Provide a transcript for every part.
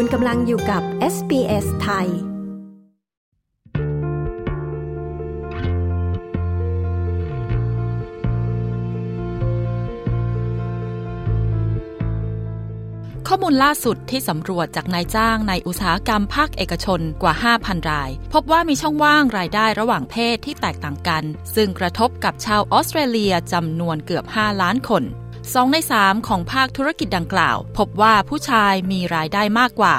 คุณกำลังอยู่กับ SBS ไทย ข้อมูลล่าสุดที่สำรวจจากนายจ้างในอุตสาหกรรมภาคเอกชนกว่า 5,000 ราย พบว่ามีช่องว่างรายได้ระหว่างเพศที่แตกต่างกัน ซึ่งกระทบกับชาวออสเตรเลียจำนวนเกือบ 5 ล้านคน สองใน 3 ของภาคธุรกิจดังกล่าว พบว่าผู้ชายมีรายได้มากกว่า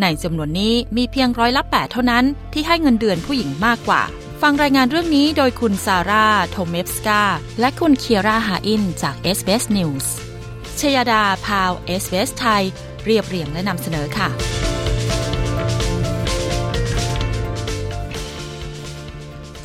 ในจำนวนนี้มีเพียงร้อยละ8เท่านั้นที่ให้เงินเดือนผู้หญิงมากกว่า ฟังรายงานเรื่องนี้โดยคุณซาร่าโทเมฟสกาและคุณเคียร่าฮาอินจาก s อ s News ชยดาพาว s อ s ไทย เรียบเรียงและนำเสนอค่ะ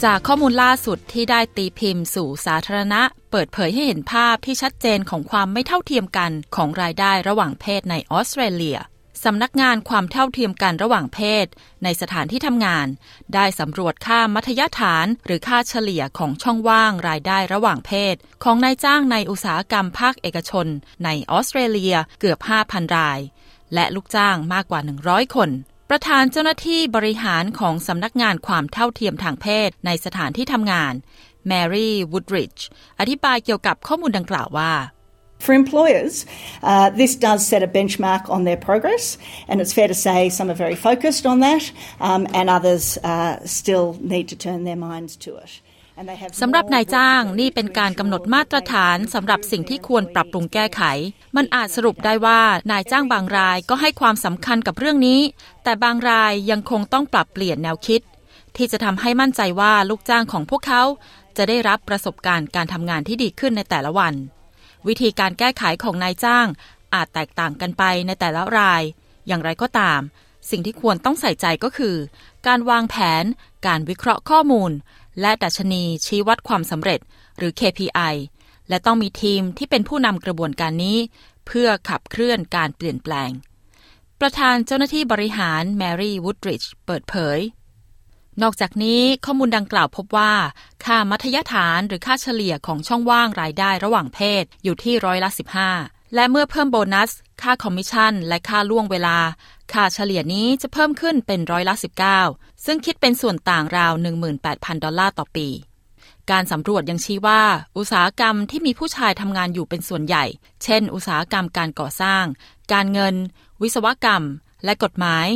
จากข้อมูลล่าสุดที่ได้ตีพิมพ์สู่สาธารณะ เปิดเผยให้เห็นภาพที่ชัดเจนของความไม่เท่าเทียมกันของรายได้ระหว่างเพศในออสเตรเลียสำนักงานความเท่าเทียมกันระหว่างเพศ ในสถานที่ทำงาน ได้สำรวจค่ามัธยฐานหรือค่าเฉลี่ยของช่องว่างรายได้ระหว่างเพศ ของนายจ้างในอุตสาหกรรมภาคเอกชน ในออสเตรเลียเกือบ 5,000 ราย และลูกจ้างมากกว่า 100 คน ประธานเจ้าหน้าที่บริหารของสำนักงานความเท่าเทียมทางเพศในสถานที่ทำงานแมรี่วูดริดจ์อธิบายเกี่ยวกับข้อมูลดังกล่าวว่า For employers, uh, this does set a benchmark on their progress, and it's fair to say some are very focused on that, um, and others uh, still need to turn their minds to it. สำหรับนายจ้างนี่เป็นการกำหนดมาตรฐานสำหรับสิ่งที่ควรปรับปรุงแก้ไข มันอาจสรุปได้ว่านายจ้างบางรายก็ให้ความสำคัญกับเรื่องนี้ แต่บางรายยังคงต้องปรับเปลี่ยนแนวคิด ที่จะทำให้มั่นใจว่าลูกจ้างของพวกเขา จะได้รับประสบการณ์การทำงานที่ดีขึ้นในแต่ละวัน วิธีการแก้ไขของนายจ้าง อาจแตกต่างกันไปในแต่ละราย อย่างไรก็ตาม สิ่งที่ควรต้องใส่ใจก็คือ การวางแผน การวิเคราะห์ข้อมูล และดัชนีชี้วัดความสำเร็จหรือ KPI และต้องมีทีมที่เป็นผู้นำกระบวนการนี้ เพื่อขับเคลื่อนการเปลี่ยนแปลง ประธานเจ้าหน้าที่บริหารแมรี่วูดริดจ์เปิดเผย นอกจากนี้ข้อมูลดังกล่าวพบว่า ค่ามัธยฐานหรือค่าเฉลี่ยของช่องว่างรายได้ระหว่างเพศอยู่ที่ร้อยละ 15 และเมื่อเพิ่มโบนัส ค่าคอมมิชชั่น และค่าล่วงเวลา ค่าเฉลี่ยนี้จะเพิ่มขึ้นเป็นร้อยละ 19 ซึ่งคิดเป็นส่วนต่างราว 18,000 ดอลลาร์ต่อปี การสำรวจยังชี้ว่า อุตสาหกรรมที่มีผู้ชายทำงานอยู่เป็นส่วนใหญ่ เช่น อุตสาหกรรมการก่อสร้าง การเงิน วิศวกรรม และกฎหมาย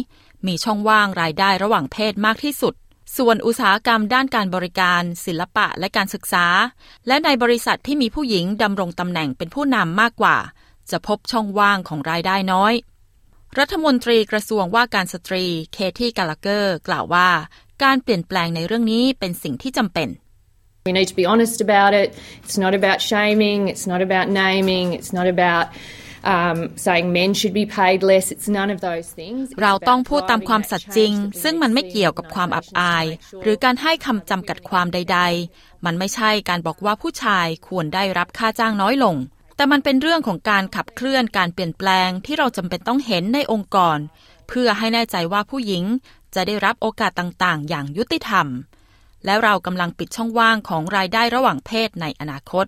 มีช่องว่างรายได้ระหว่างเพศมากที่สุด ส่วนอุตสาหกรรมด้านการบริการ ศิลปะและการศึกษา และในบริษัทที่มีผู้หญิงดำรงตำแหน่งเป็นผู้นำมากกว่า จะพบช่องว่างของรายได้น้อย รัฐมนตรีกระทรวงว่าการสตรี เคที่กาลาเกอร์ กล่าวว่า การเปลี่ยนแปลงในเรื่องนี้เป็นสิ่งที่จำเป็น We need to be honest about it. It's not about shaming. It's not about naming. It's not about um, saying men should be paid less it's none of those things เราต้องพูดตามความสัตย์จริง ซึ่งมันไม่เกี่ยวกับความอับอาย หรือการให้คำจำกัดความใด ๆ มันไม่ใช่การบอกว่าผู้ชายควรได้รับค่าจ้างน้อยลง แต่มันเป็นเรื่องของการขับเคลื่อนการเปลี่ยนแปลงที่เราจำเป็นต้องเห็นในองค์กร เพื่อให้แน่ใจว่าผู้หญิงจะได้รับโอกาสต่างๆ อย่างยุติธรรม แล้วเรากำลังปิดช่องว่างของรายได้ระหว่างเพศในอนาคต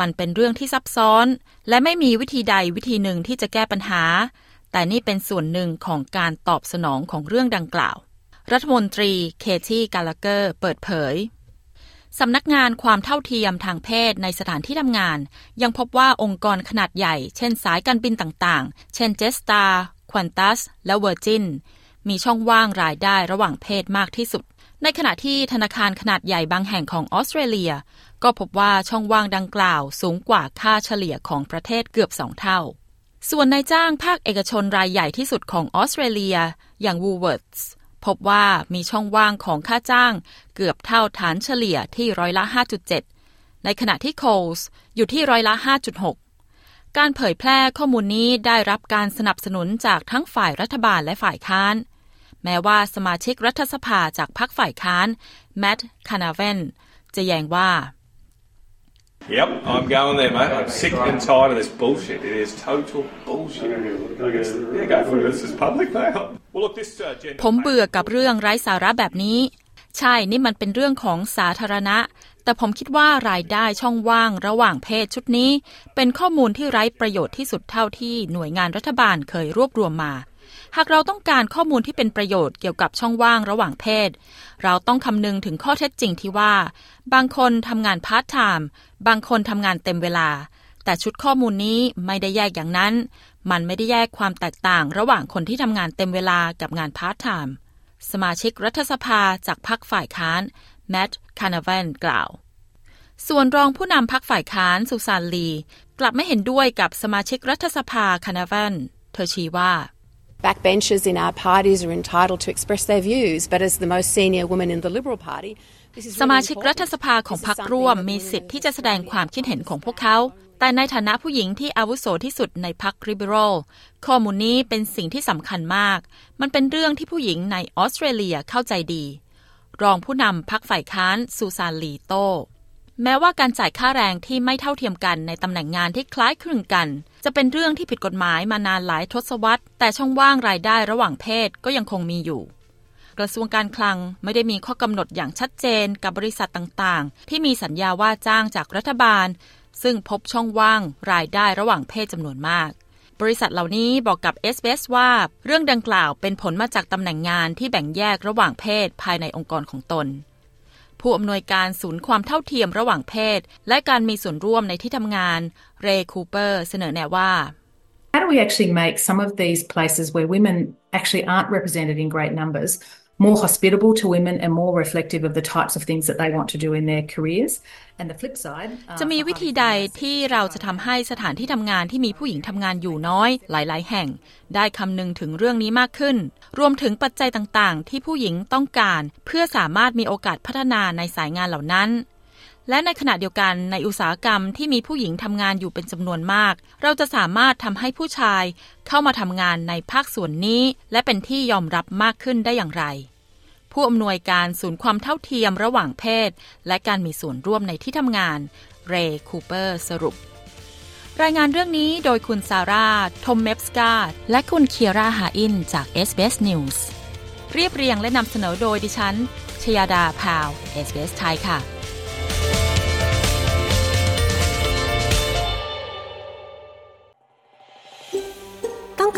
มันเป็นเรื่องที่ซับซ้อน และไม่มีวิธีใดวิธีหนึ่งที่จะแก้ปัญหา แต่นี่เป็นส่วนหนึ่งของการตอบสนองของเรื่องดังกล่าว รัฐมนตรีเคที่กาลาเกอร์ เปิดเผย สำนักงานความเท่าเทียมทางเพศในสถานที่ทำงาน ยังพบว่าองค์กรขนาดใหญ่ เช่นสายการบินต่างๆ เช่นเจสตาควันตัส และเวอร์จินมีช่องว่างรายได้ระหว่างเพศมากที่สุด ในขณะที่ธนาคารขนาดใหญ่บางแห่งของออสเตรเลีย ก็พบว่าช่องว่างดังกล่าวสูงกว่าค่าเฉลี่ยของประเทศเกือบสองเท่า ส่วนนายจ้างภาคเอกชนรายใหญ่ที่สุดของออสเตรเลีย อย่าง Woolworths พบว่ามีช่องว่างของค่าจ้างเกือบเท่าฐานเฉลี่ยที่ร้อยละ 5.7 ในขณะที่โคลส์อยู่ที่ร้อยละ 5.6 การเผยแพร่ข้อมูลนี้ได้รับการสนับสนุนจากทั้งฝ่ายรัฐบาลและฝ่ายค้าน แม้ว่าสมาชิกรัฐสภาจากพรรคฝ่ายค้านแมตต์คานาเวนจะแย้งว่า Yep, I'm going there, mate. I'm sick and tired of this bullshit. It is total bullshit. Yeah, go for it. This is public, mate. Well, look, this, uh, ผมเบื่อกับเรื่องไร้สาระแบบนี้ ใช่ นี่มันเป็นเรื่องของสาธารณะ แต่ผมคิดว่ารายได้ช่องว่างระหว่างเพศชุดนี้ เป็นข้อมูลที่ไร้ประโยชน์ที่สุดเท่าที่หน่วยงานรัฐบาลเคยรวบรวมมา หากเราต้องการข้อมูลที่เป็นประโยชน์เกี่ยวกับช่องว่างระหว่างเพศ เราต้องคำนึงถึงข้อเท็จจริงที่ว่า บางคนทำงานพาร์ทไทม์บางคนทำงานเต็มเวลา แต่ชุดข้อมูลนี้ไม่ได้แยกอย่างนั้น มันไม่ได้แยกความแตกต่างระหว่างคนที่ทำงานเต็มเวลากับงานพาร์ทไทม์สมาชิกรัฐสภาจากพรรคฝ่ายค้านแมตต์คานาวันกล่าว ส่วนรองผู้นำพรรคฝ่ายค้านสุซานลี กลับไม่เห็นด้วยกับสมาชิกรัฐสภาคานาวันเธอชี้ว่า Backbenchers in our parties are entitled to express their views, but as the most senior woman in the Liberal Party, สมาชิกรัฐสภาของพรรคร่วมมีสิทธิ์ที่จะแสดงความคิดเห็นของพวกเขา แต่ในฐานะผู้หญิงที่อาวุโสที่สุดในพรรคริเบรัลข้อมูลนี้เป็นสิ่งที่สำคัญมาก มันเป็นเรื่องที่ผู้หญิงในออสเตรเลียเข้าใจดี รองผู้นำพรรคฝ่ายค้านซูซานลีโต แม้ว่าการจ่ายค่าแรงที่ไม่เท่าเทียมกันในตำแหน่งงานที่คล้ายคลึงกัน จะเป็นเรื่องที่ผิดกฎหมายมานานหลายทศวรรษ แต่ช่องว่างรายได้ระหว่างเพศก็ยังคงมีอยู่ กระทรวงการคลังไม่ได้มีข้อกำหนดอย่างชัดเจนกับบริษัทต่างๆ ที่มีสัญญาว่าจ้างจากรัฐบาล ซึ่งพบช่องว่างรายได้ระหว่างเพศจำนวนมาก บริษัทเหล่านี้บอกกับ s อ s ว่า เรื่องดังกล่าวเป็นผลมาจากตำแหน่งงานที่แบ่งแยกระหว่างเพศภายในองค์กรของตน ผู้อำนวยการศูนย์ความเท่าเทียมระหว่างเพศ และการมีส่วนร่วมในที่ทำงาน เรคูเปอร์เสนอแนะว่า How do we actually make some of these places where women actually aren't represented in great numbers more hospitable to women and more reflective of the types of things that they want to do in their careers. And the flip side, จะมีวิธีใดที่เราจะทำให้สถานที่ทำงานที่มีผู้หญิงทำงานอยู่น้อยหลาย ๆ แห่ง ได้คำนึงถึงเรื่องนี้มากขึ้น รวมถึงปัจจัยต่าง ๆ ที่ผู้หญิงต้องการ เพื่อสามารถมีโอกาสพัฒนาในสายงานเหล่านั้น และในขณะเดียวกันในอุตสาหกรรมที่มีผู้หญิงทำงานอยู่เป็นจำนวนมาก เราจะสามารถทำให้ผู้ชายเข้ามาทำงานในภาคส่วนนี้ และเป็นที่ยอมรับมากขึ้นได้อย่างไร ผู้อำนวยการศูนย์ความเท่าเทียมระหว่างเพศ และการมีส่วนร่วมในที่ทำงาน เรย์คูเปอร์สรุป รายงานเรื่องนี้โดยคุณซาร่า ทอมเมฟสกาและคุณเคียร่าฮาอินจาก SBS News เรียบเรียงและนำเสนอโดยดิฉัน ชยาดาพาว SBS ไทยค่ะ